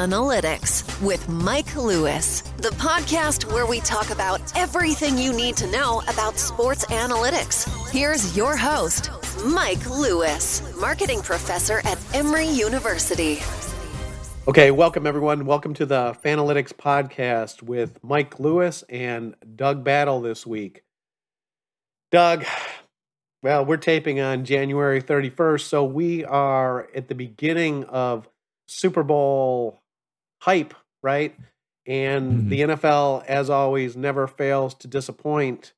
Analytics with Mike Lewis, the podcast where we talk about everything you need to know about sports analytics. Here's your host, Mike Lewis, marketing professor at Emory University. Okay, welcome everyone. Welcome to the Fanalytics podcast with Mike Lewis and Doug Battle this week. Doug, well, we're taping on January 31st, so we are at the beginning of Super Bowl hype, right? And mm-hmm. the NFL, as always, never fails to disappoint.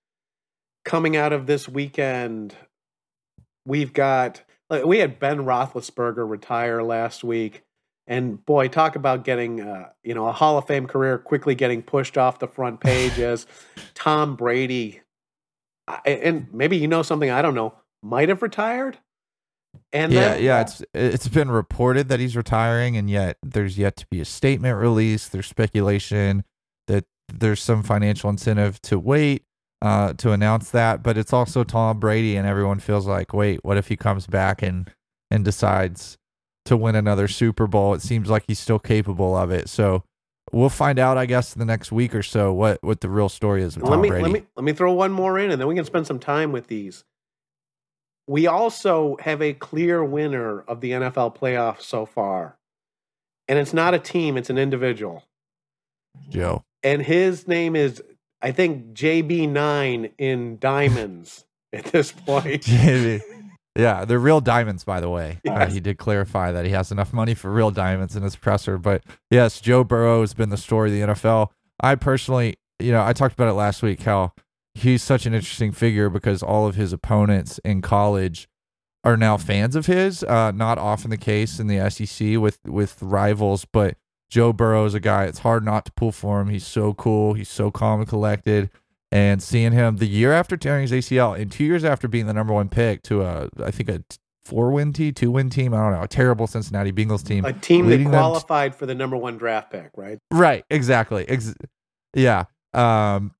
Coming out of this weekend, we've got like, we had Ben Roethlisberger retire last week, and boy, talk about getting uh, you know a Hall of Fame career quickly getting pushed off the front page as Tom Brady, and maybe you know something I don't know, might have retired. And yeah, then, yeah, it's it's been reported that he's retiring, and yet there's yet to be a statement released. There's speculation that there's some financial incentive to wait uh, to announce that, but it's also Tom Brady, and everyone feels like, wait, what if he comes back and and decides to win another Super Bowl? It seems like he's still capable of it. So we'll find out, I guess, in the next week or so what what the real story is with let Tom me, Brady. Let me let me throw one more in, and then we can spend some time with these we also have a clear winner of the NFL playoffs so far. And it's not a team, it's an individual. Joe. And his name is, I think, JB9 in diamonds at this point. Yeah, they're real diamonds, by the way. Yes. Uh, he did clarify that he has enough money for real diamonds in his presser. But yes, Joe Burrow has been the story of the NFL. I personally, you know, I talked about it last week how he's such an interesting figure because all of his opponents in college are now fans of his. Uh, not often the case in the SEC with with rivals, but Joe Burrow is a guy. It's hard not to pull for him. He's so cool. He's so calm and collected. And seeing him the year after tearing his ACL and two years after being the number one pick to a, I think a four win team, two win team. I don't know, a terrible Cincinnati Bengals team. A team that qualified for the number one draft pick, right? Right, exactly. Ex- yeah. Um,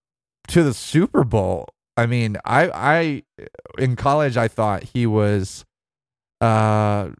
to the Super Bowl. I mean, I I in college I thought he was uh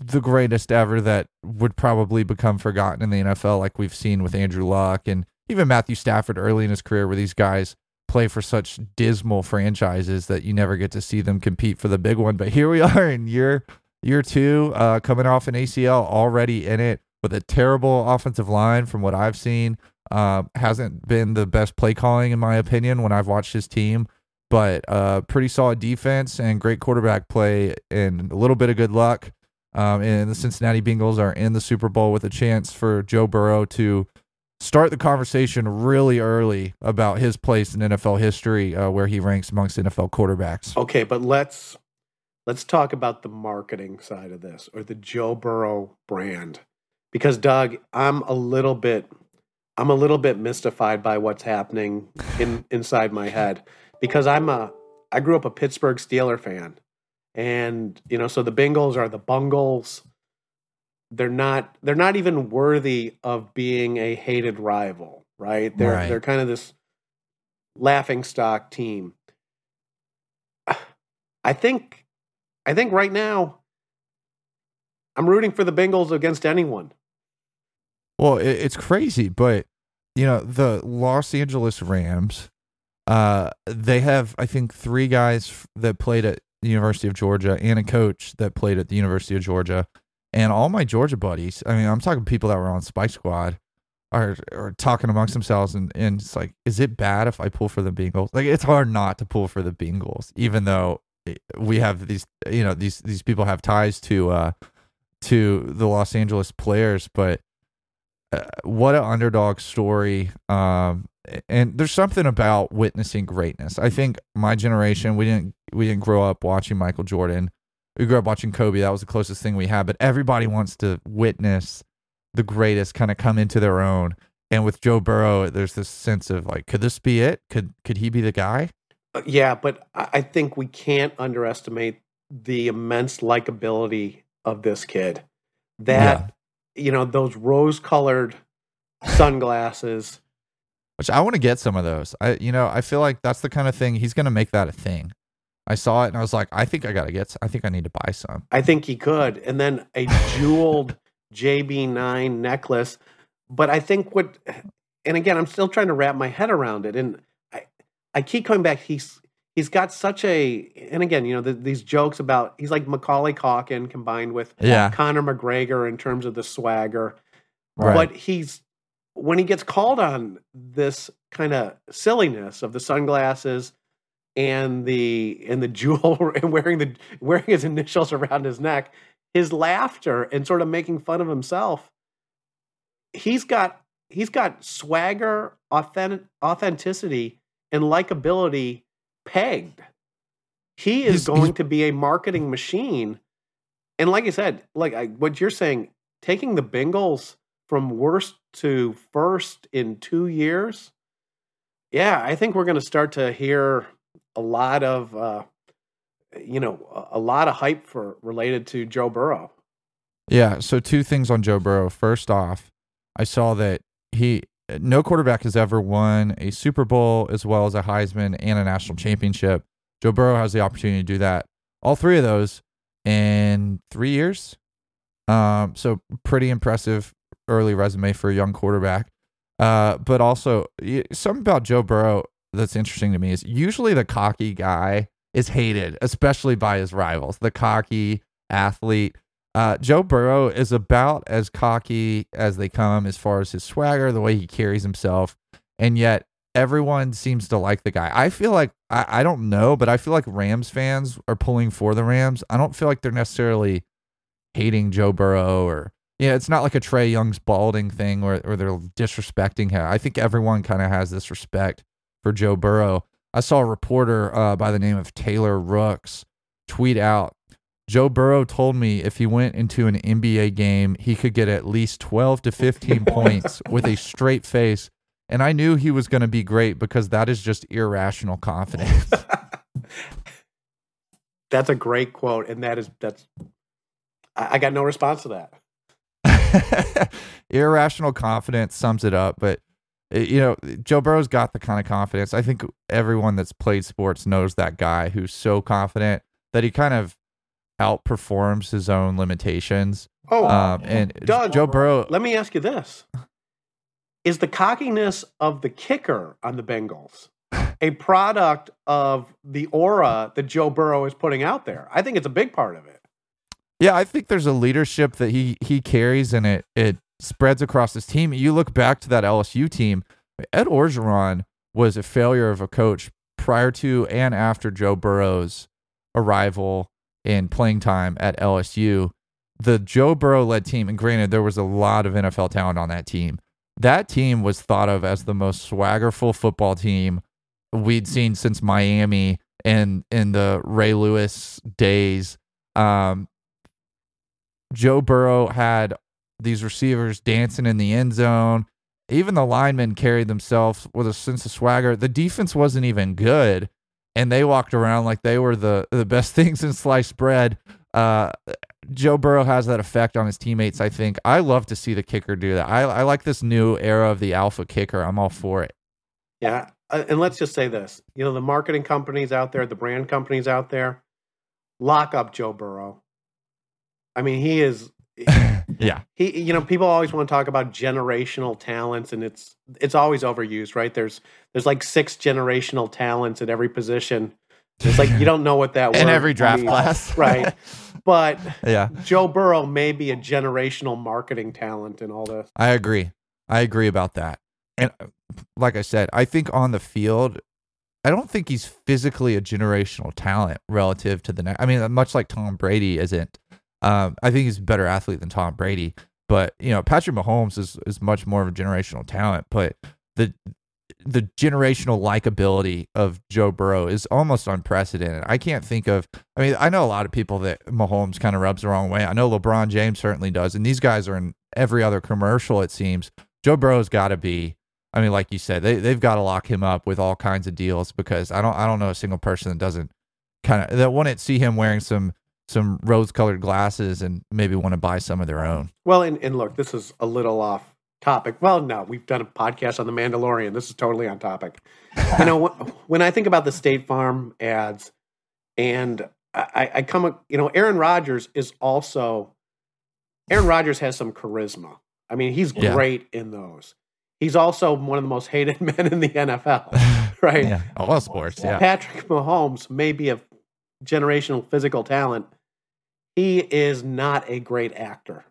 the greatest ever that would probably become forgotten in the NFL like we've seen with Andrew Luck and even Matthew Stafford early in his career where these guys play for such dismal franchises that you never get to see them compete for the big one. But here we are in year year two, uh, coming off an ACL already in it with a terrible offensive line from what I've seen. Uh, hasn't been the best play calling in my opinion when I've watched his team, but uh, pretty solid defense and great quarterback play and a little bit of good luck. Um, and the Cincinnati Bengals are in the Super Bowl with a chance for Joe Burrow to start the conversation really early about his place in NFL history, uh, where he ranks amongst NFL quarterbacks. Okay, but let's let's talk about the marketing side of this or the Joe Burrow brand, because Doug, I'm a little bit I'm a little bit mystified by what's happening in inside my head because I'm a I grew up a Pittsburgh Steeler fan. And you know, so the Bengals are the Bungles. They're not they're not even worthy of being a hated rival, right? They're right. they're kind of this laughing stock team. I think I think right now I'm rooting for the Bengals against anyone. Well, it's crazy, but you know the Los Angeles Rams, Uh, they have, I think, three guys that played at the University of Georgia and a coach that played at the University of Georgia. And all my Georgia buddies, I mean, I'm talking people that were on Spike Squad, are are talking amongst themselves, and, and it's like, is it bad if I pull for the Bengals? Like, it's hard not to pull for the Bengals, even though we have these, you know, these these people have ties to uh to the Los Angeles players, but uh, what an underdog story. Um, and there's something about witnessing greatness. I think my generation, we didn't we didn't grow up watching Michael Jordan. We grew up watching Kobe. That was the closest thing we had. But everybody wants to witness the greatest kind of come into their own. And with Joe Burrow, there's this sense of like, could this be it? Could could he be the guy? Uh, yeah, but I think we can't underestimate the immense likability of this kid. That. You know, those rose-colored sunglasses. Which I want to get some of those. I you know, I feel like that's the kind of thing he's going to make that a thing. I saw it and I was like, I think I got to get I think I need to buy some. I think he could. And then a jeweled JB9 necklace. But I think what and again, I'm still trying to wrap my head around it and I I keep coming back he's he's got such a and again you know the, these jokes about he's like macaulay Culkin combined with yeah. conor mcgregor in terms of the swagger right. but he's when he gets called on this kind of silliness of the sunglasses and the and the jewel and wearing the wearing his initials around his neck his laughter and sort of making fun of himself he's got he's got swagger authentic, authenticity and likability pegged. He is he's, going he's, to be a marketing machine. And like I said, like I, what you're saying, taking the Bengals from worst to first in two years. Yeah, I think we're going to start to hear a lot of, uh, you know, a lot of hype for related to Joe Burrow. Yeah. So two things on Joe Burrow. First off, I saw that he no quarterback has ever won a Super Bowl as well as a Heisman and a national championship. Joe Burrow has the opportunity to do that. All three of those in three years. Um, so pretty impressive early resume for a young quarterback. Uh, but also something about Joe Burrow that's interesting to me is usually the cocky guy is hated, especially by his rivals. The cocky athlete uh, Joe Burrow is about as cocky as they come as far as his swagger, the way he carries himself, and yet everyone seems to like the guy. I feel like I, I don't know, but I feel like Rams fans are pulling for the Rams. I don't feel like they're necessarily hating Joe Burrow or yeah, it's not like a Trae Young's balding thing where, where they're disrespecting him. I think everyone kind of has this respect for Joe Burrow. I saw a reporter uh, by the name of Taylor Rooks tweet out Joe Burrow told me if he went into an NBA game, he could get at least 12 to 15 points with a straight face. And I knew he was going to be great because that is just irrational confidence. that's a great quote. And that is, that's, I, I got no response to that. irrational confidence sums it up. But, eh, you know, Joe Burrow's got the kind of confidence. I think everyone that's played sports knows that guy who's so confident that he kind of outperforms his own limitations. Oh, um, and Doug, Joe Burrow. Let me ask you this: Is the cockiness of the kicker on the Bengals a product of the aura that Joe Burrow is putting out there? I think it's a big part of it. Yeah, I think there's a leadership that he he carries, and it it spreads across his team. You look back to that LSU team. Ed Orgeron was a failure of a coach prior to and after Joe Burrow's arrival in playing time at LSU. The Joe Burrow led team, and granted, there was a lot of NFL talent on that team. That team was thought of as the most swaggerful football team we'd seen since Miami and in the Ray Lewis days. Um, Joe Burrow had these receivers dancing in the end zone. Even the linemen carried themselves with a sense of swagger. The defense wasn't even good and they walked around like they were the the best things in sliced bread. Uh, Joe Burrow has that effect on his teammates. I think I love to see the kicker do that. I, I like this new era of the alpha kicker. I'm all for it. Yeah, uh, and let's just say this: you know, the marketing companies out there, the brand companies out there, lock up Joe Burrow. I mean, he is yeah. he you know people always want to talk about generational talents and it's it's always overused right there's there's like six generational talents at every position it's like you don't know what that In every draft means. class. right but Yeah. joe burrow may be a generational marketing talent in all this I agree. I agree about that. And uh, like I said, I think on the field, I don't think he's physically a generational talent relative to the next. I mean, much like Tom Brady isn't. Um, I think he's a better athlete than Tom Brady. But you know, Patrick Mahomes is is much more of a generational talent. But the the generational likability of Joe Burrow is almost unprecedented. I can't think of. I mean, I know a lot of people that Mahomes kind of rubs the wrong way. I know LeBron James certainly does, and these guys are in every other commercial. It seems Joe Burrow's got to be. I mean, like you said, they they've got to lock him up with all kinds of deals because I don't I don't know a single person that doesn't kind of that wouldn't see him wearing some some rose colored glasses and maybe want to buy some of their own. well and, and look this is a little off topic well no we've done a podcast on the mandalorian this is totally on topic you know when i think about the state farm ads and i, I come up- you know aaron rodgers is also aaron rodgers has some charisma i mean he's Yeah. great in those he's also one of the most hated men in the nfl right Yeah, all sports. Yeah, patrick mahomes may be a generational physical talent he is not a great actor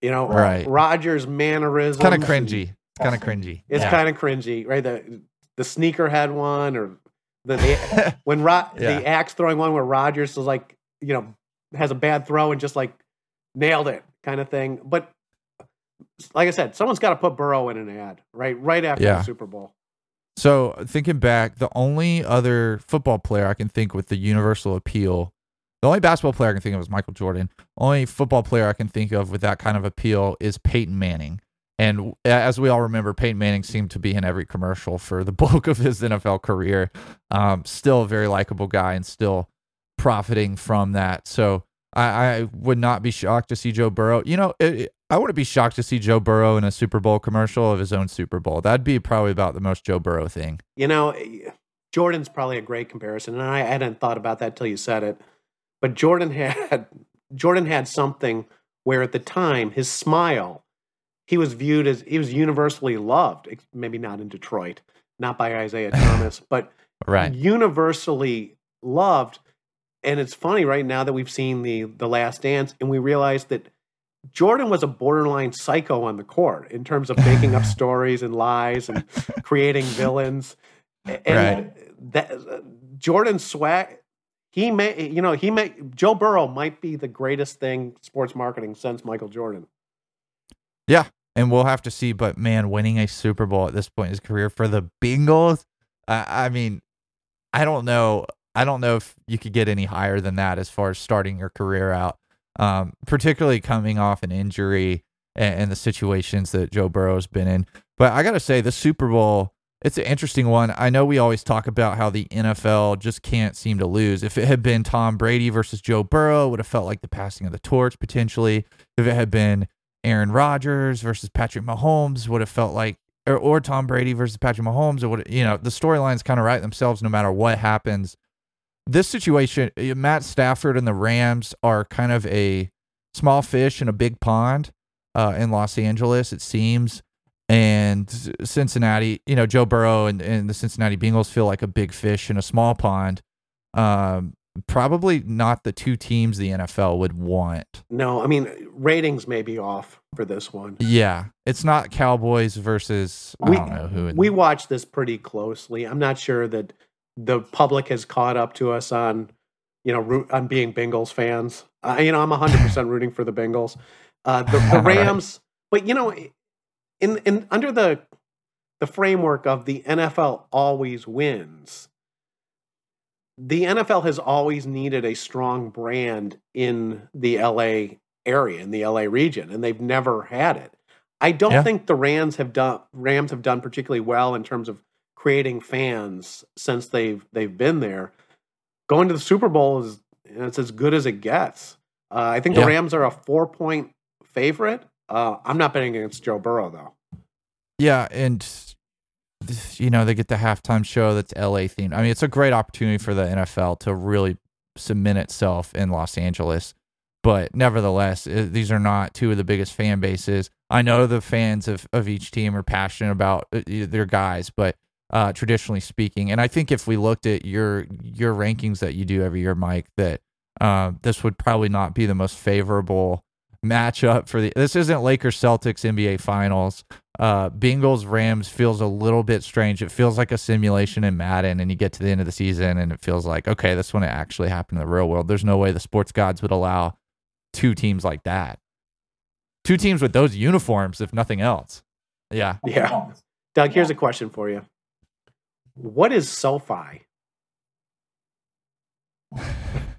you know Right. Rodgers' mannerisms kind of cringy. It's kind of cringy. it's yeah. kind of cringy, right? The the sneaker had one, or the, the when Ro- Yeah. the axe throwing one where Rodgers is like, you know, has a bad throw and just like nailed it, kind of thing. But like I said, someone's got to put Burrow in an ad, right? Right after Yeah. the Super Bowl. So thinking back, the only other football player I can think with the universal appeal, the only basketball player I can think of is Michael Jordan. Only football player I can think of with that kind of appeal is Peyton Manning. And as we all remember, Peyton Manning seemed to be in every commercial for the bulk of his NFL career. Um, still a very likable guy and still profiting from that. So I, I would not be shocked to see Joe Burrow. You know, it, I wouldn't be shocked to see Joe Burrow in a Super Bowl commercial of his own Super Bowl. That'd be probably about the most Joe Burrow thing. You know, Jordan's probably a great comparison, and I hadn't thought about that till you said it. But Jordan had Jordan had something where at the time his smile, he was viewed as he was universally loved. Maybe not in Detroit, not by Isiah Thomas, but Right. universally loved. And it's funny right now that we've seen the the Last Dance, and we realize that Jordan was a borderline psycho on the court in terms of making up stories and lies and creating villains. And that uh, Jordan swag, he may, you know, he may Joe Burrow might be the greatest thing sports marketing since Michael Jordan. Yeah. And we'll have to see. But man, winning a Super Bowl at this point in his career for the Bengals, I I mean, I don't know. I don't know if you could get any higher than that as far as starting your career out, um, particularly coming off an injury and, and the situations that Joe Burrow's been in. But I got to say, the Super Bowl, it's an interesting one. I know we always talk about how the NFL just can't seem to lose. If it had been Tom Brady versus Joe Burrow, it would have felt like the passing of the torch potentially. If it had been Aaron Rodgers versus Patrick Mahomes, would have felt like, or, or Tom Brady versus Patrick Mahomes, it would, you know, the storylines kind of write themselves no matter what happens. This situation, uh, Matt Stafford and the Rams are kind of a small fish in a big pond uh, in Los Angeles, it seems. And Cincinnati, you know, Joe Burrow and, and the Cincinnati Bengals feel like a big fish in a small pond. Um, probably not the two teams the NFL would want. No, I mean ratings may be off for this one. Yeah, it's not Cowboys versus I We- don't know who. We watch this pretty closely. I'm not sure that the public has caught up to us on, you know, root, on being Bengals fans. Uh, you know, I'm 100% rooting for the Bengals. Uh, the, the All right. Rams, but you know, in in under the the framework of the NFL always wins. The NFL has always needed a strong brand in the LA area, in the LA region, and they've never had it. I don't Yeah. think the Rams have done Rams have done particularly well in terms of creating fans since they've they've been there. Going to the Super Bowl is it's as good as it gets. Uh, I think Yeah. the Rams are a four point favorite. Uh, I'm not betting against Joe Burrow though. Yeah, and you know they get the halftime show that's LA themed. I mean, it's a great opportunity for the NFL to really cement itself in Los Angeles. but nevertheless, it, these are not two of the biggest fan bases. I know the fans of, of each team are passionate about uh, their guys, but uh, traditionally speaking, and I think if we looked at your your rankings that you do every year, Mike, that uh, this would probably not be the most favorable matchup for the. This isn't Lakers Celtics NBA Finals. Uh, Bengals Rams feels a little bit strange. It feels like a simulation in Madden, and you get to the end of the season, and it feels like okay, this one actually happened in the real world. There's no way the sports gods would allow two teams like that. Two teams with those uniforms, if nothing else. Yeah. Yeah. Doug, here's a question for you. What is SoFi?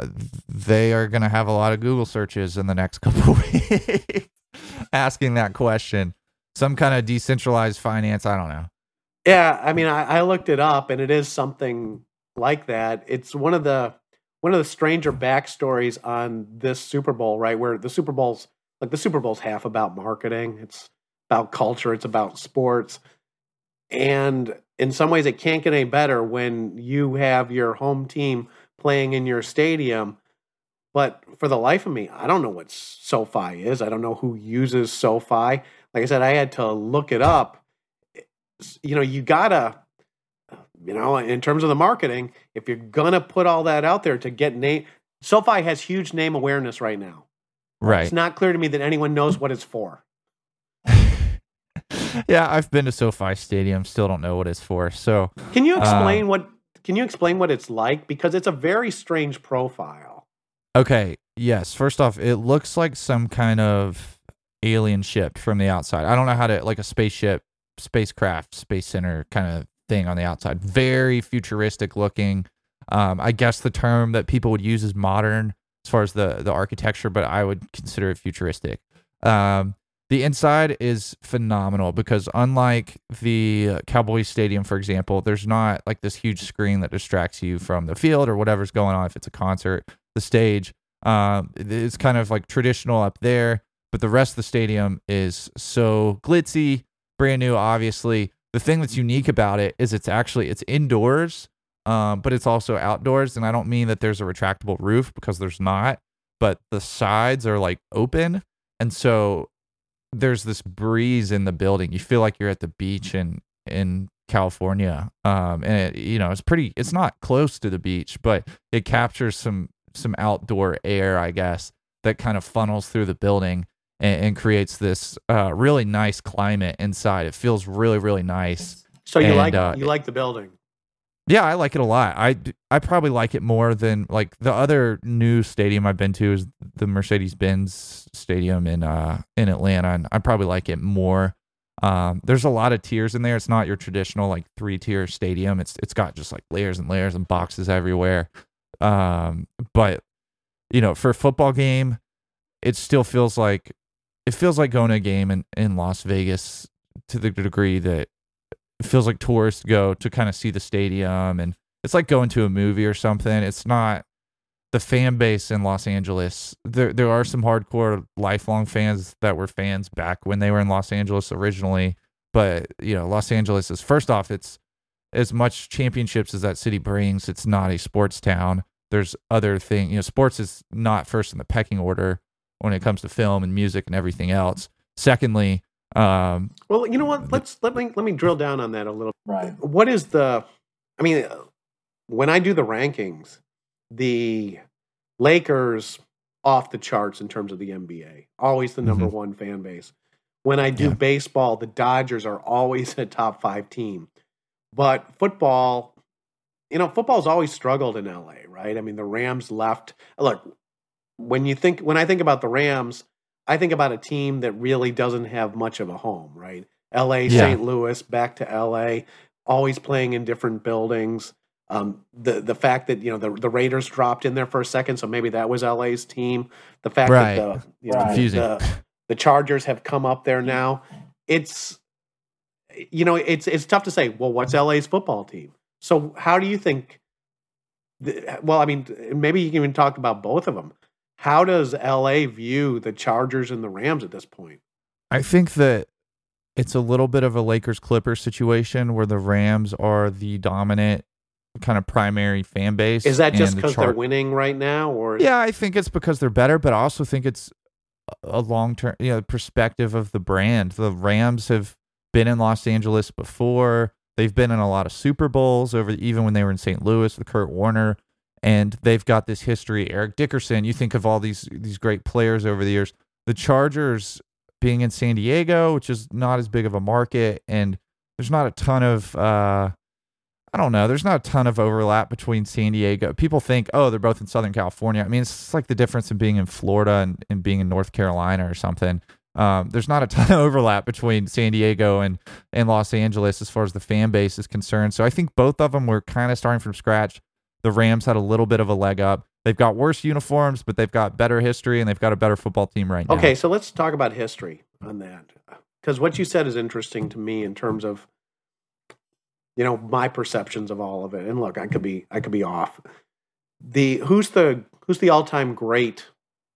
the they are going to have a lot of Google searches in the next couple weeks asking that question. Some kind of decentralized finance. I don't know. Yeah, I mean, I, I looked it up, and it is something like that. It's one of the one of the stranger backstories on this Super Bowl, right? Where the Super Bowl's like the Super Bowl's half about marketing, it's about culture, it's about sports. And in some ways, it can't get any better when you have your home team playing in your stadium. But for the life of me, I don't know what SoFi is. I don't know who uses SoFi. Like I said, I had to look it up. You know, you gotta you know, in terms of the marketing, if you're gonna put all that out there to get name, SoFi has huge name awareness right now. Right. It's not clear to me that anyone knows what it's for. yeah, I've been to SoFi Stadium. Still don't know what it's for. So, can you explain uh, what? Can you explain what it's like? Because it's a very strange profile. Okay. Yes. First off, it looks like some kind of alien ship from the outside. I don't know how to like a spaceship, spacecraft, space center kind of thing on the outside. Very futuristic looking. Um, I guess the term that people would use is modern as far as the the architecture, but I would consider it futuristic. Um, the inside is phenomenal because unlike the Cowboys Stadium, for example, there's not like this huge screen that distracts you from the field or whatever's going on if it's a concert. The stage, um, it's kind of like traditional up there, but the rest of the stadium is so glitzy, brand new, obviously the thing that's unique about it is it's actually it's indoors um, but it's also outdoors and i don't mean that there's a retractable roof because there's not but the sides are like open and so there's this breeze in the building you feel like you're at the beach in in california um, and it, you know it's pretty it's not close to the beach but it captures some some outdoor air i guess that kind of funnels through the building and, and creates this uh, really nice climate inside. It feels really really nice. So you and, like uh, you like the building? Yeah, I like it a lot. I I probably like it more than like the other new stadium I've been to is the Mercedes Benz Stadium in uh in Atlanta, and I probably like it more. Um, there's a lot of tiers in there. It's not your traditional like three tier stadium. It's it's got just like layers and layers and boxes everywhere. Um, but you know, for a football game, it still feels like it feels like going to a game in, in Las Vegas to the degree that it feels like tourists go to kind of see the stadium and it's like going to a movie or something. It's not the fan base in Los Angeles. There there are some hardcore lifelong fans that were fans back when they were in Los Angeles originally. But you know, Los Angeles is first off, it's as much championships as that city brings. It's not a sports town. There's other thing. You know, sports is not first in the pecking order when it comes to film and music and everything else. Secondly, um, well, you know what? Let's let me let me drill down on that a little. Right. What is the? I mean, when I do the rankings, the Lakers off the charts in terms of the NBA, always the number mm-hmm. one fan base. When I do yeah. baseball, the Dodgers are always a top five team. But football, you know, football's always struggled in LA, right? I mean, the Rams left. Look, when you think when I think about the Rams, I think about a team that really doesn't have much of a home, right? L.A., yeah. St. Louis, back to L.A., always playing in different buildings. Um, the the fact that you know the the Raiders dropped in there for a second, so maybe that was LA's team. The fact right. that the you know, the, the Chargers have come up there now. It's you know it's it's tough to say. Well, what's LA's football team? So how do you think? Well, I mean, maybe you can even talk about both of them. How does LA view the Chargers and the Rams at this point? I think that it's a little bit of a Lakers Clippers situation where the Rams are the dominant kind of primary fan base. Is that just and the because they're winning right now, or Yeah, I think it's because they're better, but I also think it's a long term, you know, perspective of the brand. The Rams have been in Los Angeles before. They've been in a lot of Super Bowls over even when they were in St. Louis with Kurt Warner, and they've got this history. Eric Dickerson. You think of all these these great players over the years. The Chargers being in San Diego, which is not as big of a market, and there's not a ton of uh, I don't know. There's not a ton of overlap between San Diego. People think, oh, they're both in Southern California. I mean, it's like the difference in being in Florida and, and being in North Carolina or something. Um, there's not a ton of overlap between San Diego and, and Los Angeles as far as the fan base is concerned. So I think both of them were kind of starting from scratch. The Rams had a little bit of a leg up. They've got worse uniforms, but they've got better history and they've got a better football team right now. Okay, so let's talk about history on that. Because what you said is interesting to me in terms of you know, my perceptions of all of it. And look, I could be I could be off. The who's the who's the all-time great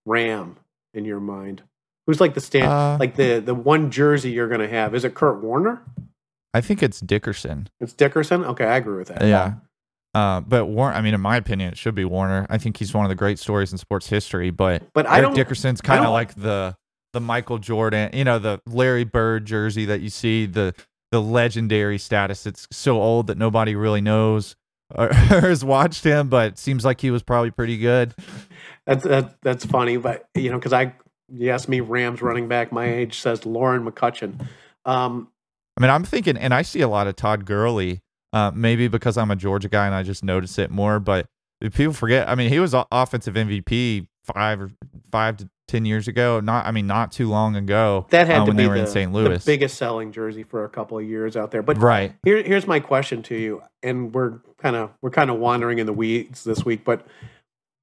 Ram in your mind? Who's like the stand Uh, like the the one jersey you're going to have? Is it Kurt Warner? I think it's Dickerson. It's Dickerson? Okay, I agree with that. Yeah. Uh, but Warner, I mean, in my opinion, it should be Warner. I think he's one of the great stories in sports history. But But I don't Dickerson's kind of like the the Michael Jordan, you know, the Larry Bird jersey that you see, the the legendary status. It's so old that nobody really knows or, has watched him, but it seems like he was probably pretty good. That's that, that's funny, but you know, because I you asked me Rams running back my age says Lawrence McCutcheon. Um, I mean, I'm thinking, and I see a lot of Todd Gurley, uh, maybe because I'm a Georgia guy and I just notice it more. But if people forget, I mean, he was offensive MVP five or five to ten years ago. Not, I mean, not too long ago. that had uh, to when be they were the, in St. Louis. the biggest selling jersey for a couple of years out there. But right. here, here's my question to you, and we're kind of we're kind of wandering in the weeds this week, but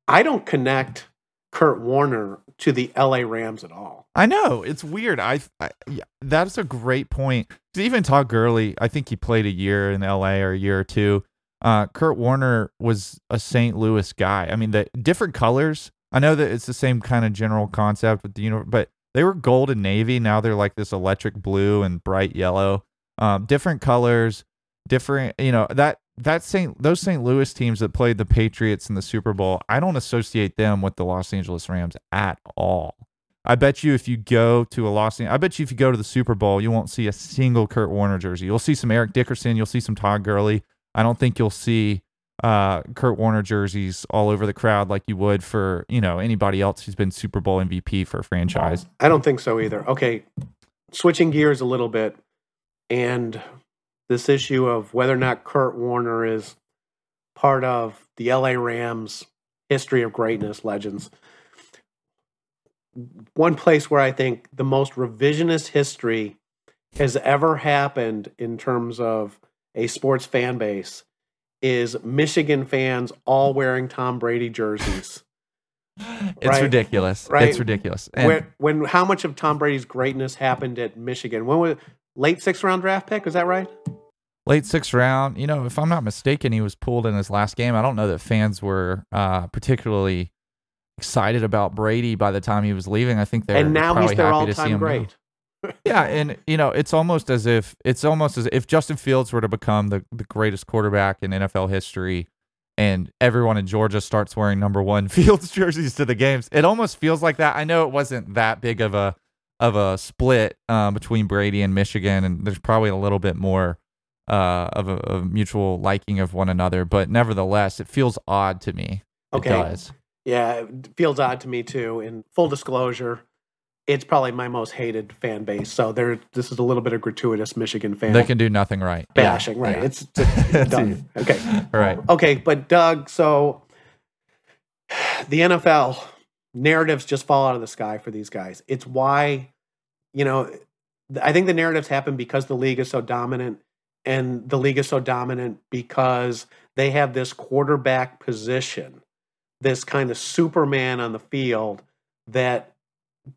I don't connect Kurt Warner to the L.A. Rams at all. I know it's weird. I, I yeah, that's a great point. Even Todd Gurley, I think he played a year in L.A. or a year or two. Uh, Kurt Warner was a St. Louis guy. I mean, the different colors. I know that it's the same kind of general concept with the uniform, but they were gold and navy. Now they're like this electric blue and bright yellow. Um, different colors, different. You know that that St. those St. Louis teams that played the Patriots in the Super Bowl. I don't associate them with the Los Angeles Rams at all. I bet you if you go to a Los Angeles, I bet you if you go to the Super Bowl, you won't see a single Kurt Warner jersey. You'll see some Eric Dickerson, you'll see some Todd Gurley. I don't think you'll see uh, Kurt Warner jerseys all over the crowd like you would for you know anybody else who's been Super Bowl MVP for a franchise. I don't think so either. Okay, switching gears a little bit, and this issue of whether or not Kurt Warner is part of the LA Rams history of greatness legends. One place where I think the most revisionist history has ever happened in terms of a sports fan base is Michigan fans all wearing Tom Brady jerseys. It's Right. ridiculous. Right. It's ridiculous. And Where, when how much of Tom Brady's greatness happened at Michigan? When was late sixth round draft pick? Is that right? late sixth round, you know, if I'm not mistaken, he was pulled in his last game. I don't know that fans were uh, particularly excited about Brady by the time he was leaving. I think they're and now he's probably their happy all to see time him great. Yeah, and you know, it's almost as if it's almost as if Justin Fields were to become the, the greatest quarterback in NFL history and everyone in Georgia starts wearing number one Fields jerseys to the games. It almost feels like that. I know it wasn't that big of a of a split um, between Brady and Michigan, and there's probably a little bit more uh, of a, mutual liking of one another, but nevertheless, it feels odd to me. Okay. It does. Yeah, it feels odd to me too. In full disclosure, it's probably my most hated fan base. So there, this is a little bit of gratuitous Michigan fan They can do nothing right. Yeah, bashing, right? yeah. It's, it's done. Okay, All right. Okay, but Doug, so the NFL narratives just fall out of the sky for these guys. It's why, you know, I think the narratives happen because the league is so dominant, and the league is so dominant because they have this quarterback position, this kind of Superman on the field that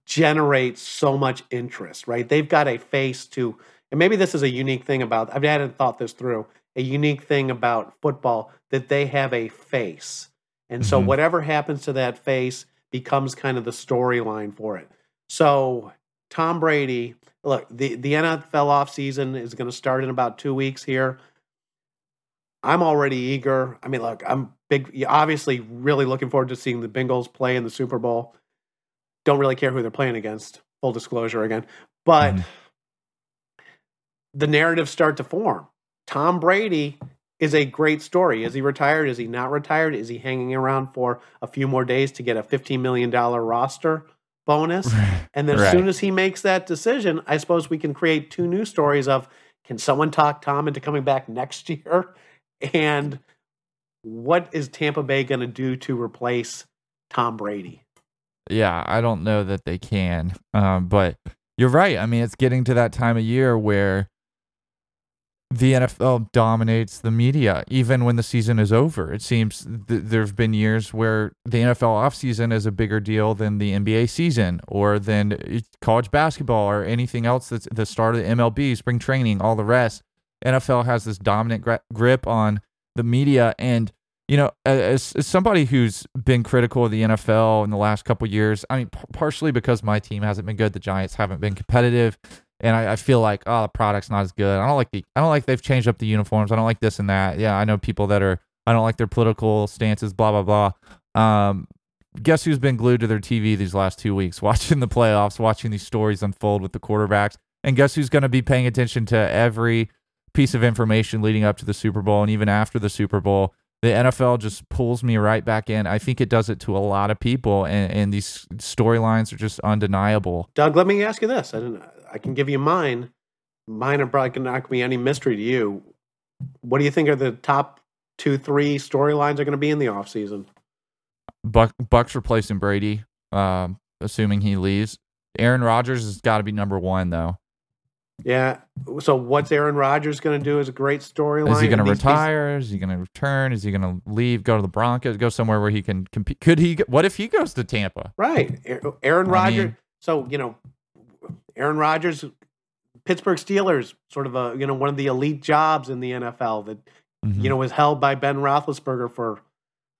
generates so much interest, right? They've got a face to, and maybe this is a unique thing about, I hadn't thought this through, a unique thing about football that they have a face. And so Mhm. whatever happens to that face becomes kind of the storyline for it. So Tom Brady, look, the, the NFL offseason is going to start in about two weeks here. I'm already eager. I mean, look, I'm big, obviously, really looking forward to seeing the Bengals play in the Super Bowl. Don't really care who they're playing against. Full disclosure again, but mm. the narratives start to form. Tom Brady is a great story. Is he retired? Is he not retired? Is he hanging around for a few more days to get a $15 million roster bonus? And then right. as soon as he makes that decision, I suppose we can create two new stories of can someone talk Tom into coming back next year? And what is Tampa Bay going to do to replace Tom Brady? Yeah, I don't know that they can. Um, but you're right. I mean, it's getting to that time of year where the NFL dominates the media even when the season is over. It seems th- there have been years where the NFL offseason is a bigger deal than the NBA season or than uh, college basketball or anything else that's the start of the MLB, spring training, all the rest. NFL has this dominant gra- grip on the media and you know, as, as, somebody who's been critical of the NFL in the last couple years, I mean, p- partially because my team hasn't been good, the Giants haven't been competitive and I, I, feel like oh the product's not as good. I don't like the I don't like they've changed up the uniforms. I don't like this and that. Yeah, I know people that are I don't like their political stances. Blah blah blah. Um, guess who's been glued to their TV these last two weeks, watching the playoffs, watching these stories unfold with the quarterbacks, and guess who's going to be paying attention to every piece of information leading up to the Super Bowl and even after the Super Bowl. The NFL just pulls me right back in. I think it does it to a lot of people, and, and these storylines are just undeniable. Doug, let me ask you this: I I can give you mine. Mine are probably going to not be any mystery to you. What do you think are the top two, three storylines are going to be in the offseason? Buck, Bucks replacing Brady, um, assuming he leaves. Aaron Rodgers has got to be number one, though. Yeah. So what's Aaron Rodgers going to do is a great storyline. Is he going to retire? Is he going to return? Is he going to leave? Go to the Broncos? Go somewhere where he can compete? Could he? What if he goes to Tampa? Right. Aaron Rodgers. Mean, so you know, Aaron Rodgers, Pittsburgh Steelers, sort of a you know one of the elite jobs in the NFL that mm-hmm. you know was held by Ben Roethlisberger for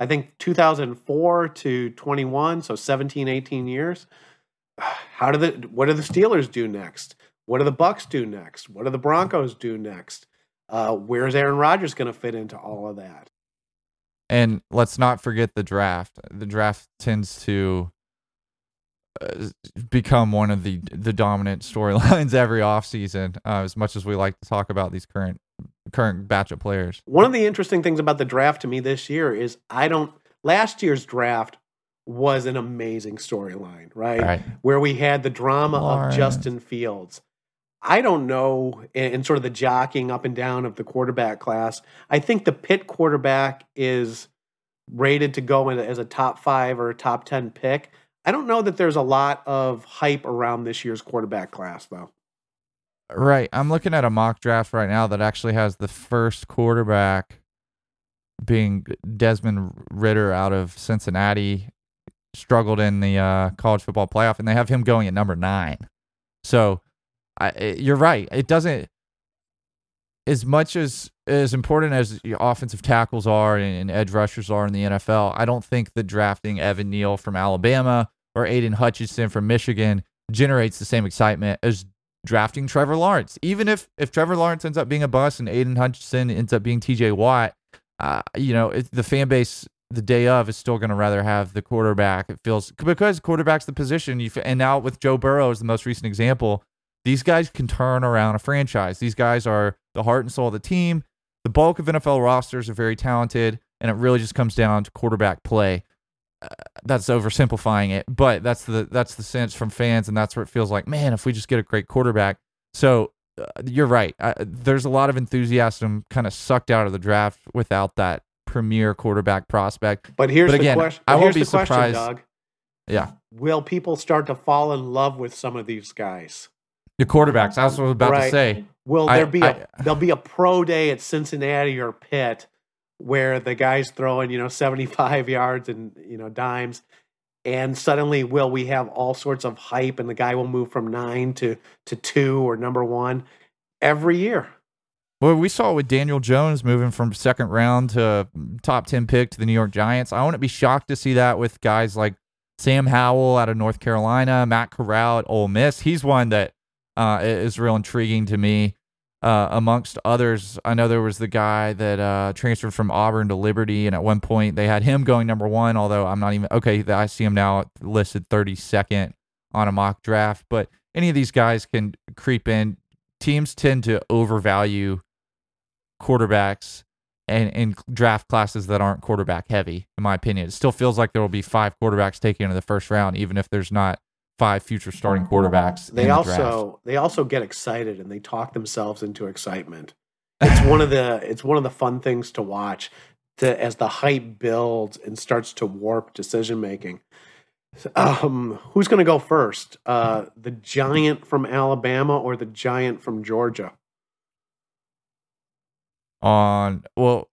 I think 2004 to 21, so 17, 18 years. How do the what do the Steelers do next? What do the Bucks do next? What do the Broncos do next? Uh, where's Aaron Rodgers going to fit into all of that? And let's not forget the draft. The draft tends to uh, become one of the the dominant storylines every offseason, uh, as much as we like to talk about these current current batch of players. One of the interesting things about the draft to me this year is I don't last year's draft was an amazing storyline, right? right? Where we had the drama Lawrence. of Justin Fields. I don't know, and sort of the jockeying up and down of the quarterback class. I think the Pitt quarterback is rated to go in as a top five or a top 10 pick. I don't know that there's a lot of hype around this year's quarterback class, though. Right. I'm looking at a mock draft right now that actually has the first quarterback being Desmond Ridder out of Cincinnati, struggled in the uh, college football playoff, and they have him going at number nine. So I, you're right. It doesn't, as much as as important as offensive tackles are and edge rushers are in the NFL, I don't think that drafting Evan Neal from Alabama or Aidan Hutchinson from Michigan generates the same excitement as drafting Trevor Lawrence. Even if if Trevor Lawrence ends up being a bust and Aidan Hutchinson ends up being T.J. Watt, uh, you know it, the fan base the day of is still going to rather have the quarterback. It feels because quarterback's the position. You and now with Joe Burrow as the most recent example, these guys can turn around a franchise. These guys are the heart and soul of the team. The bulk of NFL rosters are very talented, and it really just comes down to quarterback play that's oversimplifying it, but that's the that's the sense from fans, and that's where it feels like, man, if we just get a great quarterback. So uh, you're right. I, there's a lot of enthusiasm kind of sucked out of the draft without that premier quarterback prospect. But here's but again, the question. I won't be surprised. Question, yeah. Will people start to fall in love with some of these guys? The quarterbacks. That's what I was about right. to say. Will there be a there'll be a pro day at Cincinnati or Pitt where the guy's throwing, you know, 75 yards and, you know, dimes. And suddenly, will we have all sorts of hype and the guy will move from nine to, to two or number one every year? Well, we saw it with Daniel Jones moving from second round to top 10 pick to the New York Giants. I wouldn't be shocked to see that with guys like Sam Howell out of North Carolina, Matt Corral at Ole Miss. He's one that uh, is real intriguing to me. uh, amongst others. I know there was the guy that uh, transferred from Auburn to Liberty, and at one point they had him going number one. Although I'm not even okay. I see him now listed 32nd on a mock draft, but any of these guys can creep in. Teams tend to overvalue quarterbacks and in draft classes that aren't quarterback heavy, in my opinion. It still feels like there will be five quarterbacks taken in the first round, even if there's not five future starting quarterbacks. They the also draft. they also get excited and they talk themselves into excitement. It's one of the it's one of the fun things to watch to, as the hype builds and starts to warp decision making. Um, who's going to go first? Uh, the giant from Alabama or the giant from Georgia? on well,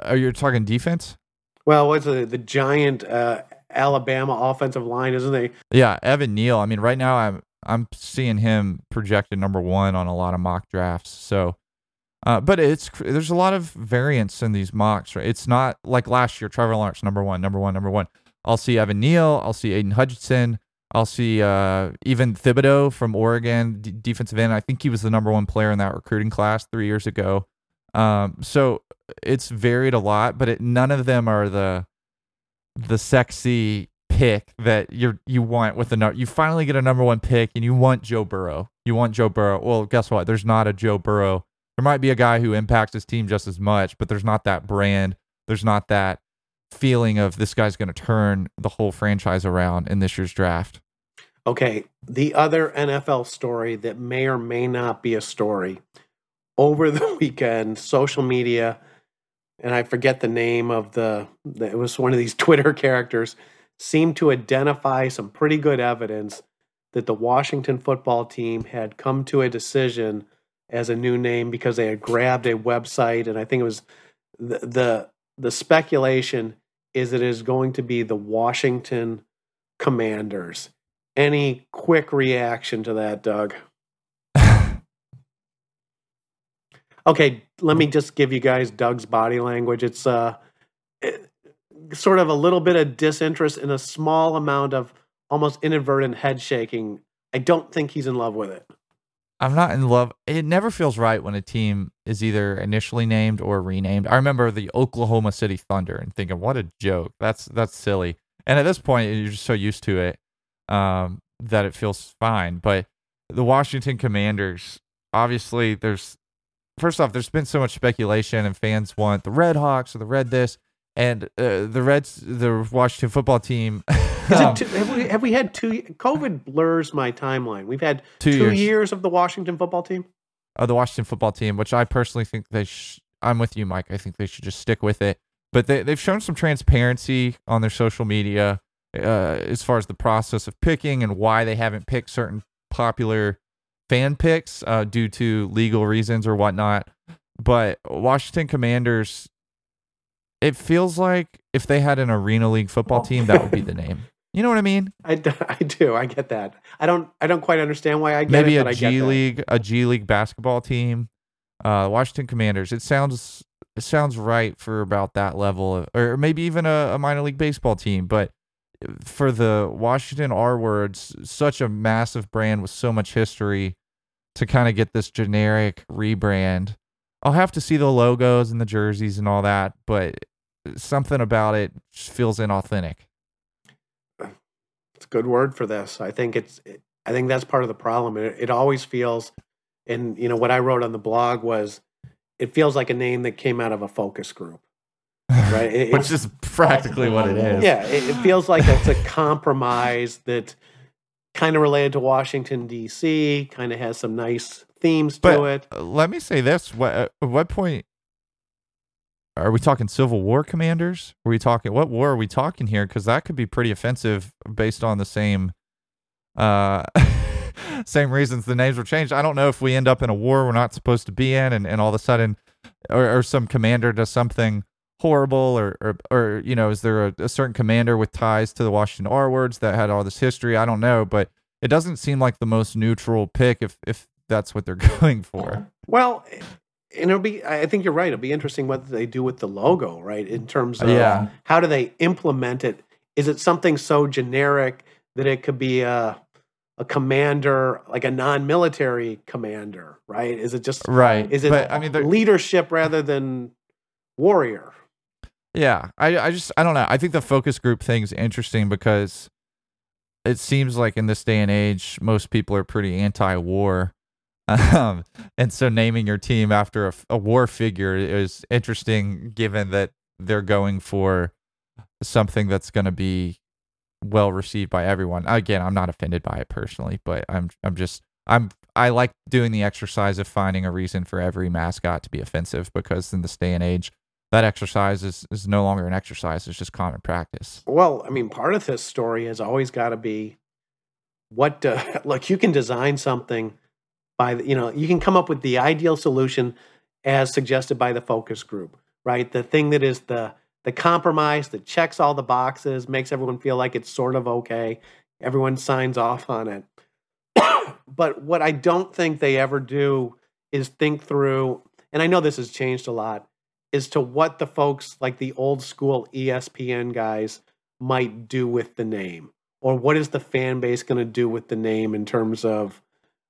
are you talking defense? Well, what's the the giant uh, Alabama offensive line? Isn't they? Yeah, Evan Neal. I mean, right now I'm I'm seeing him projected number one on a lot of mock drafts. So, uh, but it's there's a lot of variance in these mocks. Right? It's not like last year. Trevor Lawrence number one, number one, number one. I'll see Evan Neal. I'll see Aidan Hutchinson. I'll see uh, Kayvon Thibodeaux from Oregon, d- defensive end. I think he was the number one player in that recruiting class three years ago. Um, so it's varied a lot, but it, none of them are the the sexy pick that you you want with the number. You finally get a number one pick, and you want Joe Burrow. You want Joe Burrow. Well, guess what? There's not a Joe Burrow. There might be a guy who impacts his team just as much, but there's not that brand. There's not that feeling of this guy's going to turn the whole franchise around in this year's draft. Okay, the other NFL story that may or may not be a story over the weekend, social media, and I forget the name of the, it was one of these Twitter characters, seemed to identify some pretty good evidence that the Washington football team had come to a decision as a new name because they had grabbed a website, and I think it was the the, the speculation is it is going to be the Washington Commanders. Any quick reaction to that, Doug? Okay, let me just give you guys Doug's body language. It's uh, it, sort of a little bit of disinterest and a small amount of almost inadvertent head shaking. I don't think he's in love with it. I'm not in love. It never feels right when a team is either initially named or renamed. I remember the Oklahoma City Thunder and thinking, "What a joke! That's that's silly." And at this point, you're just so used to it um, that it feels fine. But the Washington Commanders, obviously, there's first off, there's been so much speculation, and fans want the Red Hawks or the Red this, and uh, the Reds, the Washington football team. Is it two, have, we, have we had two? COVID blurs my timeline. We've had Two two, years. years. of the Washington football team. of the Washington football team, which I personally think they. Sh- I'm with you, Mike. I think they should just stick with it. But they they've shown some transparency on their social media uh, as far as the process of picking and why they haven't picked certain popular fan picks uh, due to legal reasons or whatnot. But Washington Commanders, it feels like if they had an Arena League football team, that would be the name. You know what I mean? I, do. I get that. I don't. I don't quite understand why I get maybe it. a but I get G that. League, a G League basketball team, uh, Washington Commanders. It sounds it sounds right for about that level, of, or maybe even a, a minor league baseball team. But for the Washington R words, such a massive brand with so much history, to kind of get this generic rebrand, I'll have to see the logos and the jerseys and all that, but something about it just feels inauthentic. It's a good word for this. I think it's. I think that's part of the problem. It, it always feels, and you know what I wrote on the blog was, it feels like a name that came out of a focus group, right? It- Which is practically what it is. Yeah, it, it feels like it's a compromise that kind of related to Washington D.C. Kind of has some nice themes to But it. uh, let me say this: what at what point are we talking Civil War commanders? Are we talking what war are we talking here? Because that could be pretty offensive based on the same uh same reasons the names were changed. I don't know if we end up in a war we're not supposed to be in, and, and all of a sudden, or, or some commander does something horrible, or or, or you know, is there a, a certain commander with ties to the Washington R words that had all this history? I don't know, but it doesn't seem like the most neutral pick if if that's what they're going for. Oh, well, and it'll be. I think you're right. It'll be interesting what they do with the logo, right? In terms of Yeah. how do they implement it? Is it something so generic that it could be a a commander, like a non-military commander, right? Is it just right? Is it but, I mean, leadership rather than warrior? Yeah, I I just I don't know. I think the focus group thing's interesting because it seems like in this day and age, most people are pretty anti-war. Um, and so naming your team after a, a war figure is interesting, given that they're going for something that's going to be well received by everyone. Again, I'm not offended by it personally, but I'm I'm just I'm I like doing the exercise of finding a reason for every mascot to be offensive because in this day and age, that exercise is, is no longer an exercise. It's just common practice. Well, I mean, part of this story has always got to be what, uh, look, you can design something by, the, you know, you can come up with the ideal solution as suggested by the focus group, right? The thing that is the, the compromise that checks all the boxes, makes everyone feel like it's sort of okay. Everyone signs off on it. but what I don't think they ever do is think through, and I know this has changed a lot, as to what the folks like the old school ESPN guys might do with the name or what is the fan base going to do with the name in terms of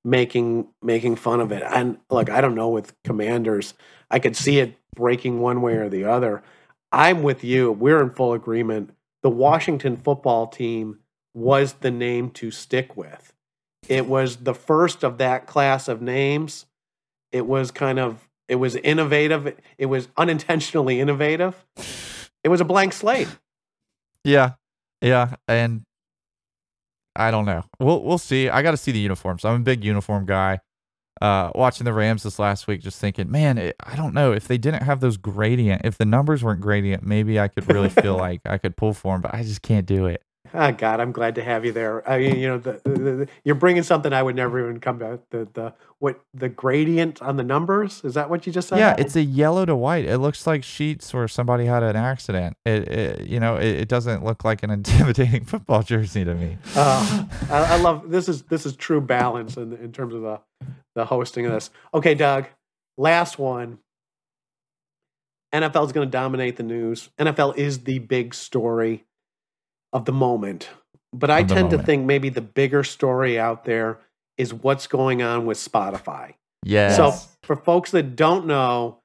making making fun of it? And look i don't know with commanders. I could see it breaking one way or the other. I'm with you. We're in full agreement. The washington football team was the name to stick with. It was the first of that class of names. It was kind of it was innovative. It was unintentionally innovative. It was a blank slate. Yeah, yeah, and I don't know. We'll we'll see. I got to see the uniforms. I'm a big uniform guy. Uh, watching the Rams this last week, just thinking, man, it, I don't know if they didn't have those gradient, if the numbers weren't gradient, maybe I could really feel like I could pull for them, but I just can't do it. Oh God, I'm glad to have you there. I mean, you know, the, the, the, you're bringing something I would never even come to. The the what the gradient on the numbers is that what you just said? Yeah, it's a yellow to white. It looks like sheets where somebody had an accident. It, it you know, it, it, doesn't look like an intimidating football jersey to me. Uh, I, I, love this is this is true balance in in terms of the the hosting of this. Okay, Doug, last one. NFL is going to dominate the news. NFL is the big story of the moment. But I tend moment. to think maybe the bigger story out there is what's going on with Spotify. Yeah. So for folks that don't know,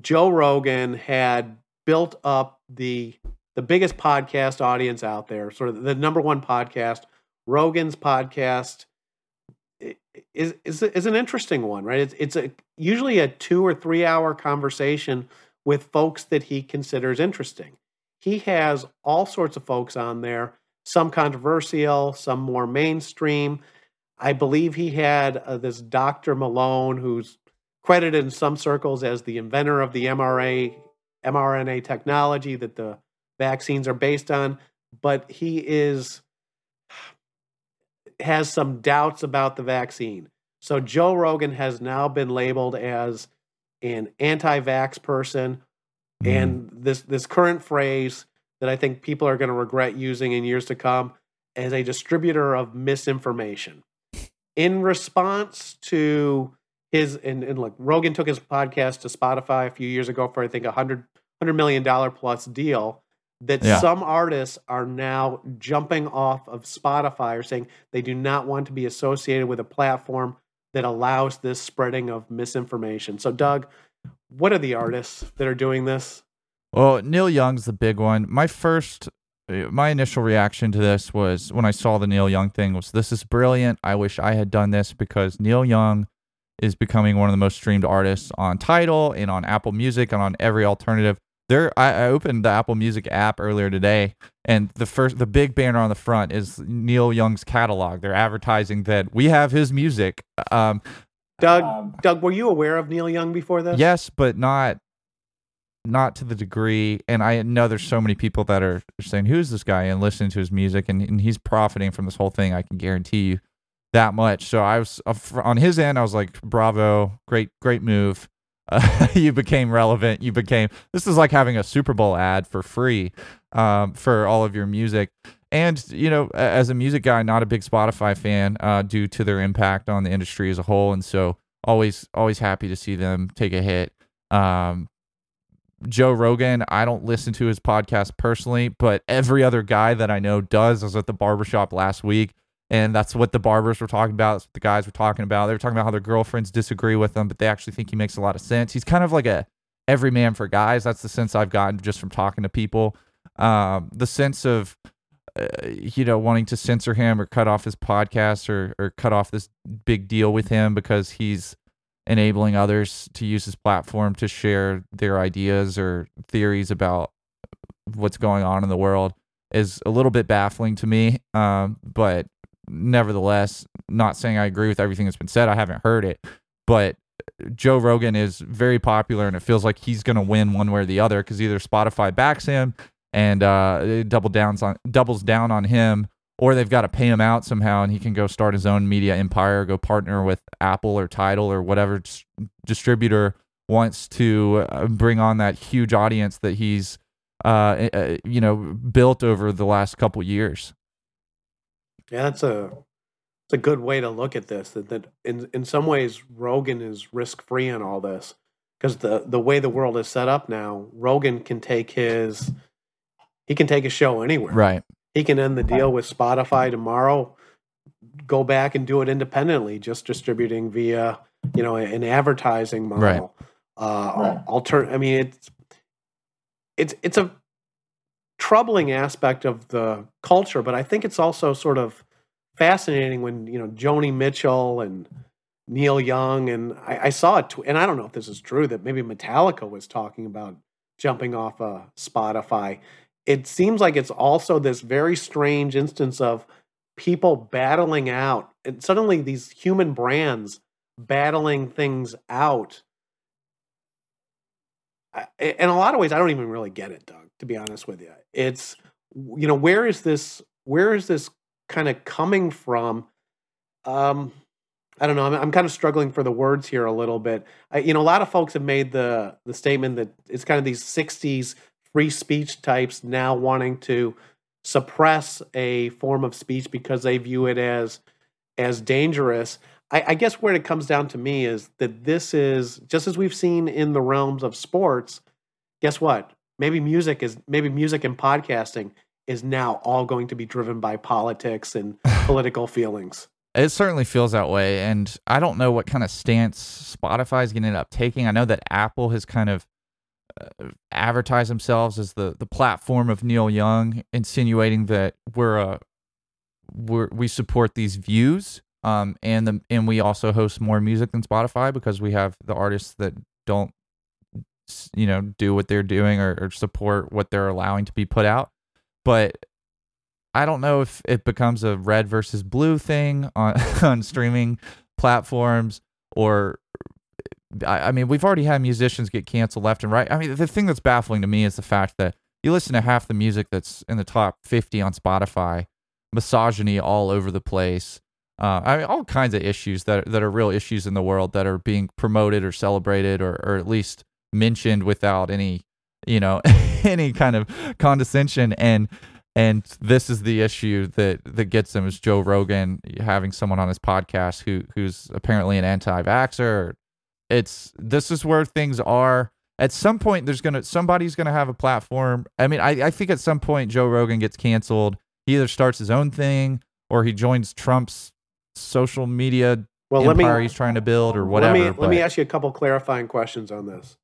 Joe Rogan had built up the the biggest podcast audience out there, sort of the number one podcast. Rogan's podcast is is is an interesting one, right? It's it's a usually a two or three hour conversation with folks that he considers interesting he has all sorts of folks on there, some controversial, some more mainstream. I believe he had uh, this Dr. Malone, who's credited in some circles as the inventor of the mRNA mRNA technology that the vaccines are based on, but he is has some doubts about the vaccine. So Joe Rogan has now been labeled as an anti-vax person Mm. And this this current phrase that I think people are going to regret using in years to come as a distributor of misinformation. In response to his and, and look, Rogan took his podcast to Spotify a few years ago for I think a hundred hundred million dollar plus deal that yeah. some artists are now jumping off of Spotify or saying they do not want to be associated with a platform that allows this spreading of misinformation. So Doug, what are the artists that are doing this? Well, Neil Young's the big one. My first uh, my initial reaction to this was when I saw the Neil Young thing was this is brilliant. I wish I had done this because Neil Young is becoming one of the most streamed artists on Tidal and on Apple Music and on every alternative. There, I, I opened the Apple Music app earlier today, and the first, the big banner on the front is Neil Young's catalog. They're advertising that we have his music. Um, Doug, um, Doug, were you aware of Neil Young before this? Yes, but not not to the degree. And I know there's so many people that are saying, "Who's this guy?" and listening to his music, and, and he's profiting from this whole thing. I can guarantee you that much. So I was uh, on his end. I was like, "Bravo, great, great move." Uh, you became relevant. You became. This is like having a Super Bowl ad for free um, for all of your music. And you know, as a music guy, not a big Spotify fan uh, due to their impact on the industry as a whole, and so always always happy to see them take a hit. Um, Joe Rogan, I don't listen to his podcast personally, but every other guy that I know does. I was at the barbershop last week and that's what the barbers were talking about. That's what the guys were talking about. They were talking about how their girlfriends disagree with him, but they actually think he makes a lot of sense. He's kind of like a everyman for guys. That's the sense I've gotten just from talking to people. Um, the sense of uh, you know wanting to censor him or cut off his podcast or or cut off this big deal with him because he's enabling others to use his platform to share their ideas or theories about what's going on in the world is a little bit baffling to me. Um, but nevertheless, not saying I agree with everything that's been said. I haven't heard it, but Joe Rogan is very popular, and it feels like he's going to win one way or the other because either Spotify backs him and uh, double downs on doubles down on him, or they've got to pay him out somehow, and he can go start his own media empire, go partner with Apple or Tidal or whatever distributor wants to uh, bring on that huge audience that he's uh, eh, eh, you know built over the last couple years. Yeah, that's a it's a good way to look at this. That that in in some ways Rogan is risk free in all this because the the way the world is set up now, Rogan can take his he can take a show anywhere. Right. He can end the deal with Spotify tomorrow, go back and do it independently, just distributing via you know an advertising model. Right. Uh, right. Alter. I mean, it's it's it's a troubling aspect of the culture, but I think it's also sort of fascinating when you know Joni Mitchell and Neil Young and I, I saw it, tw- and I don't know if this is true that maybe Metallica was talking about jumping off a uh, Spotify. It seems like it's also this very strange instance of people battling out, and suddenly these human brands battling things out in a lot of ways, I don't even really get it, Doug. To be honest with you, it's you know where is this where is this kind of coming from? Um, I don't know. I'm, I'm kind of struggling for the words here a little bit. I, you know, a lot of folks have made the the statement that it's kind of these '60s free speech types now wanting to suppress a form of speech because they view it as as dangerous. I, I, guess where it comes down to me is that this is just as we've seen in the realms of sports. Guess what? Maybe music is maybe music and podcasting is now all going to be driven by politics and political feelings. It certainly feels that way, and I don't know what kind of stance Spotify is going to end up taking. I know that Apple has kind of advertised themselves as the the platform of Neil Young, insinuating that we're a we're, we support these views um, and the and we also host more music than Spotify because we have the artists that don't, you know, do what they're doing or, or support what they're allowing to be put out. But I don't know if it becomes a red versus blue thing on on streaming platforms or I, I, mean we've already had musicians get canceled left and right. I mean the thing that's baffling to me is the fact that you listen to half the music that's in the top 50 on Spotify, misogyny all over the place, uh, I mean, all kinds of issues that that are real issues in the world that are being promoted or celebrated or or at least mentioned without any you know any kind of condescension and and this is the issue that that gets them is Joe Rogan having someone on his podcast who who's apparently an anti-vaxxer. It's this is where things are. At some point, there's gonna somebody's gonna have a platform. I mean, I, I think at some point Joe Rogan gets canceled. He either starts his own thing or he joins Trump's social media well, empire me, he's trying to build or whatever. Let me but, let me ask you a couple clarifying questions on this.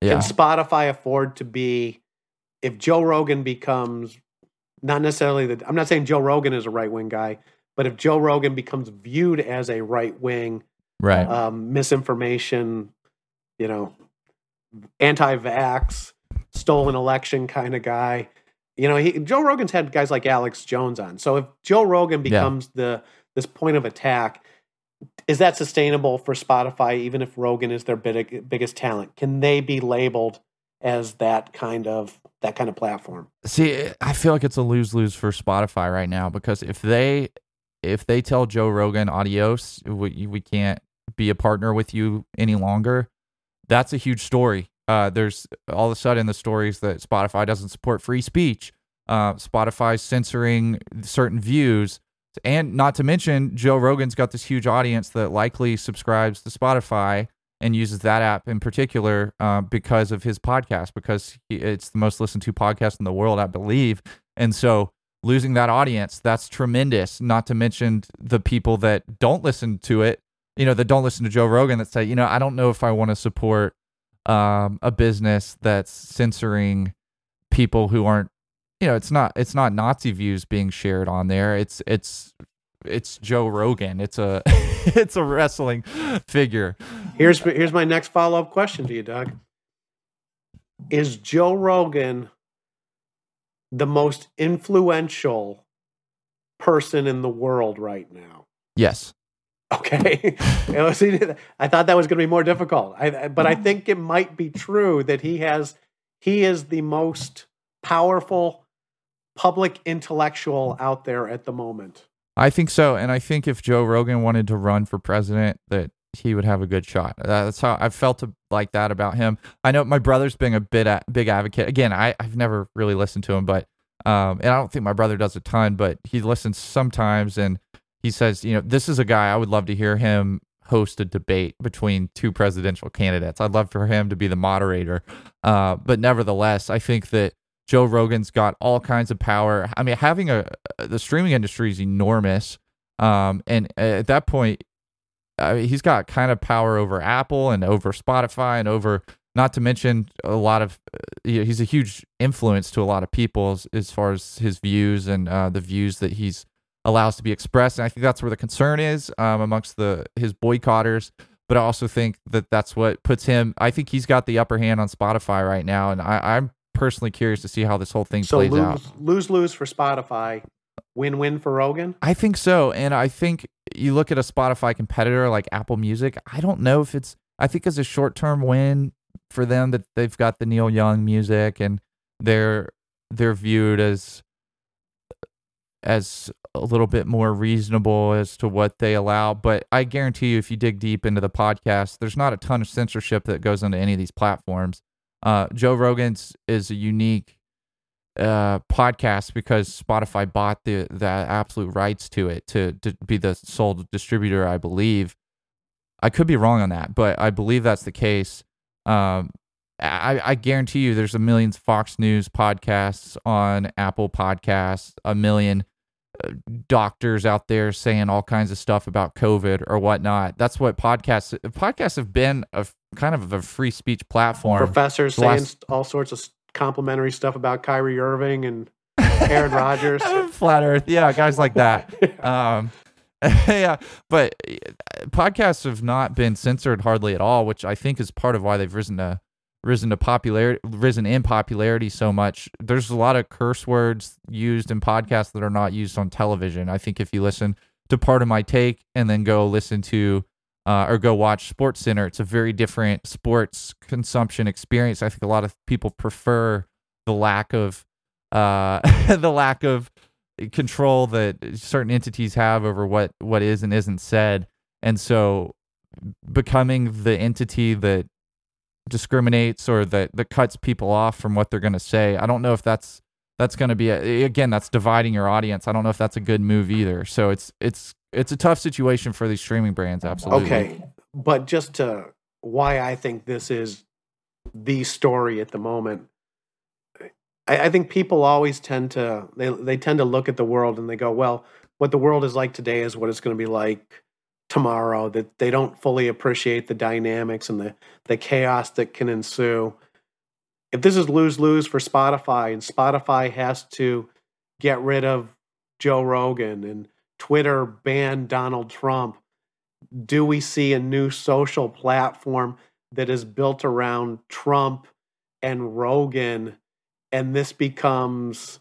Yeah. Can Spotify afford to be if Joe Rogan becomes not necessarily the I'm not saying Joe Rogan is a right wing guy, but if Joe Rogan becomes viewed as a right wing right um, misinformation, you know, anti-vax, stolen election kind of guy. You know, he, Joe Rogan's had guys like Alex Jones on. So if Joe Rogan becomes yeah. the this point of attack is that sustainable for spotify even if rogan is their big, biggest talent can they be labeled as that kind of that kind of platform see i feel like it's a lose-lose for spotify right now because if they if they tell joe rogan adios we, we can't be a partner with you any longer that's a huge story uh, there's all of a sudden the stories that spotify doesn't support free speech uh, spotify's censoring certain views and not to mention, Joe Rogan's got this huge audience that likely subscribes to Spotify and uses that app in particular uh, because of his podcast, because he, it's the most listened to podcast in the world, I believe. And so losing that audience, that's tremendous. Not to mention the people that don't listen to it, you know, that don't listen to Joe Rogan that say, you know, I don't know if I want to support um, a business that's censoring people who aren't, you know, it's not it's not Nazi views being shared on there. It's it's it's Joe Rogan. It's a it's a wrestling figure. Here's here's my next follow up question to you, Doug. Is Joe Rogan the most influential person in the world right now? Yes. Okay. I thought that was going to be more difficult. I, but I think it might be true that he has he is the most powerful public intellectual out there at the moment. I think so, and I think if Joe Rogan wanted to run for president, that he would have a good shot. That's how I felt like that about him. I know my brother's been a bit a, big advocate. Again, I, I've never really listened to him, but um, and I don't think my brother does a ton, but he listens sometimes, and he says, you know, this is a guy I would love to hear him host a debate between two presidential candidates. I'd love for him to be the moderator. Uh, but nevertheless, I think that Joe Rogan's got all kinds of power. I mean, having a the streaming industry is enormous, um, and at that point, I mean, he's got kind of power over Apple and over Spotify and over not to mention a lot of uh, he's a huge influence to a lot of people as, as far as his views and uh, the views that he's allows to be expressed. And I think that's where the concern is um, amongst the his boycotters. But I also think that that's what puts him. I think he's got the upper hand on Spotify right now, and I, I'm personally curious to see how this whole thing so plays lose, out. Lose lose for Spotify, win win for Rogan. I think so, and I think you look at a Spotify competitor like Apple Music. I don't know if it's. I think it's a short term win for them that they've got the Neil Young music and they're they're viewed as as a little bit more reasonable as to what they allow. But I guarantee you, if you dig deep into the podcast, there's not a ton of censorship that goes into any of these platforms. Uh, Joe Rogan's is a unique uh, podcast because Spotify bought the the absolute rights to it to, to be the sole distributor, I believe. I could be wrong on that, but I believe that's the case. Um, I, I guarantee you, there's a million Fox News podcasts on Apple Podcasts, a million uh, doctors out there saying all kinds of stuff about COVID or whatnot. That's what podcasts podcasts have been a kind of a free speech platform. Professors saying last, all sorts of complimentary stuff about Kyrie Irving and Aaron Rodgers, flat Earth, yeah, guys like that. um, yeah, but uh, podcasts have not been censored hardly at all, which I think is part of why they've risen to risen to popularity, risen in popularity so much. There's a lot of curse words used in podcasts that are not used on television. I think if you listen to part of my take and then go listen to uh, or go watch Sports Center, it's a very different sports consumption experience. I think a lot of people prefer the lack of uh, the lack of control that certain entities have over what what is and isn't said, and so becoming the entity that discriminates or that that cuts people off from what they're going to say. I don't know if that's that's going to be a, again that's dividing your audience. I don't know if that's a good move either. So it's it's it's a tough situation for these streaming brands. Absolutely. Okay, but just to why I think this is the story at the moment. I, I think people always tend to they they tend to look at the world and they go, well, what the world is like today is what it's going to be like tomorrow that they don't fully appreciate the dynamics and the, the chaos that can ensue. If this is lose lose for Spotify and Spotify has to get rid of Joe Rogan and Twitter ban Donald Trump, do we see a new social platform that is built around Trump and Rogan and this becomes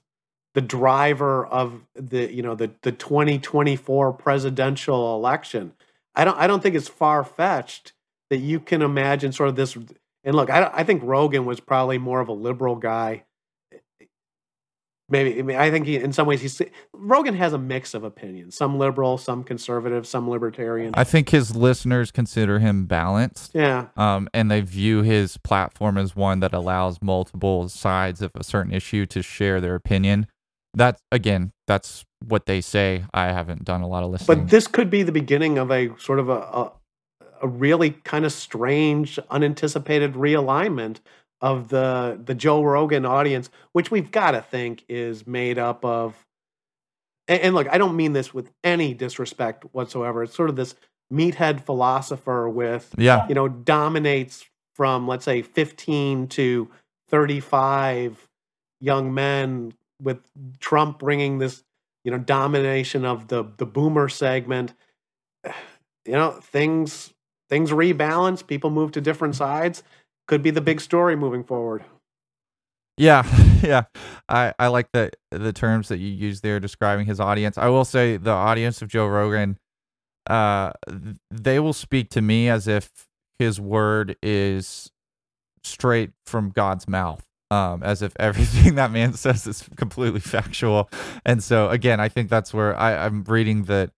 the driver of the you know the the 2024 presidential election. I don't I don't think it's far fetched that you can imagine sort of this. And look, I I think Rogan was probably more of a liberal guy. Maybe I mean I think he, in some ways he's Rogan has a mix of opinions, some liberal, some conservative, some libertarian. I think his listeners consider him balanced. Yeah. Um, and they view his platform as one that allows multiple sides of a certain issue to share their opinion that again, that's what they say. I haven't done a lot of listening. But this could be the beginning of a sort of a, a, a really kind of strange, unanticipated realignment of the the Joe Rogan audience, which we've got to think is made up of and, and look, I don't mean this with any disrespect whatsoever. It's sort of this meathead philosopher with, Yeah. you know, dominates from let's say 15 to 35 young men with Trump bringing this, you know, domination of the the boomer segment. You know, things things rebalance, people move to different sides. Could be the big story moving forward. Yeah, yeah. I, I like the the terms that you use there describing his audience. I will say the audience of Joe Rogan, uh, they will speak to me as if his word is straight from God's mouth. Um, as if everything that man says is completely factual. And so again, I think that's where I, I'm reading that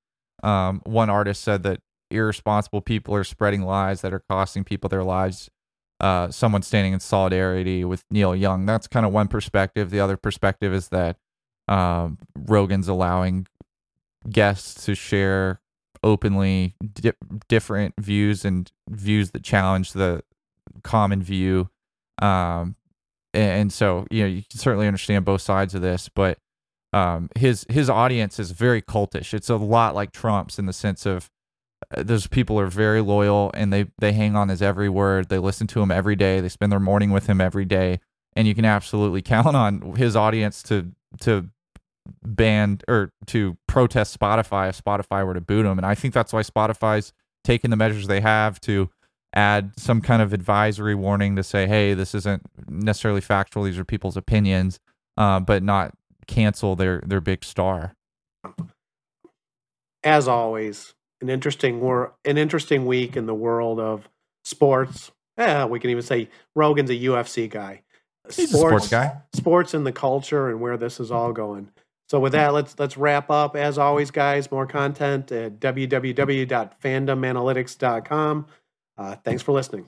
um, one artist said that irresponsible people are spreading lies that are costing people their lives uh, someone standing in solidarity with Neil Young. That's kind of one perspective. The other perspective is that um, Rogan's allowing guests to share openly di- different views and views that challenge the common view. Um, and, so, you know, you can certainly understand both sides of this, but um, his his audience is very cultish. It's a lot like Trump's in the sense of uh, those people are very loyal and they they hang on his every word. They listen to him every day. They spend their morning with him every day, and you can absolutely count on his audience to to ban or to protest Spotify if Spotify were to boot him. And I think that's why Spotify's taken the measures they have to add some kind of advisory warning to say, hey, this isn't necessarily factual. These are people's opinions, uh, but not cancel their their big star. As always, an interesting wor- an interesting week in the world of sports. Yeah, we can even say Rogan's a UFC guy. A sports guy. sports and the culture and where this is all going. So with that, let's let's wrap up. As always, guys, more content at www.fandomanalytics.com. Uh, thanks for listening.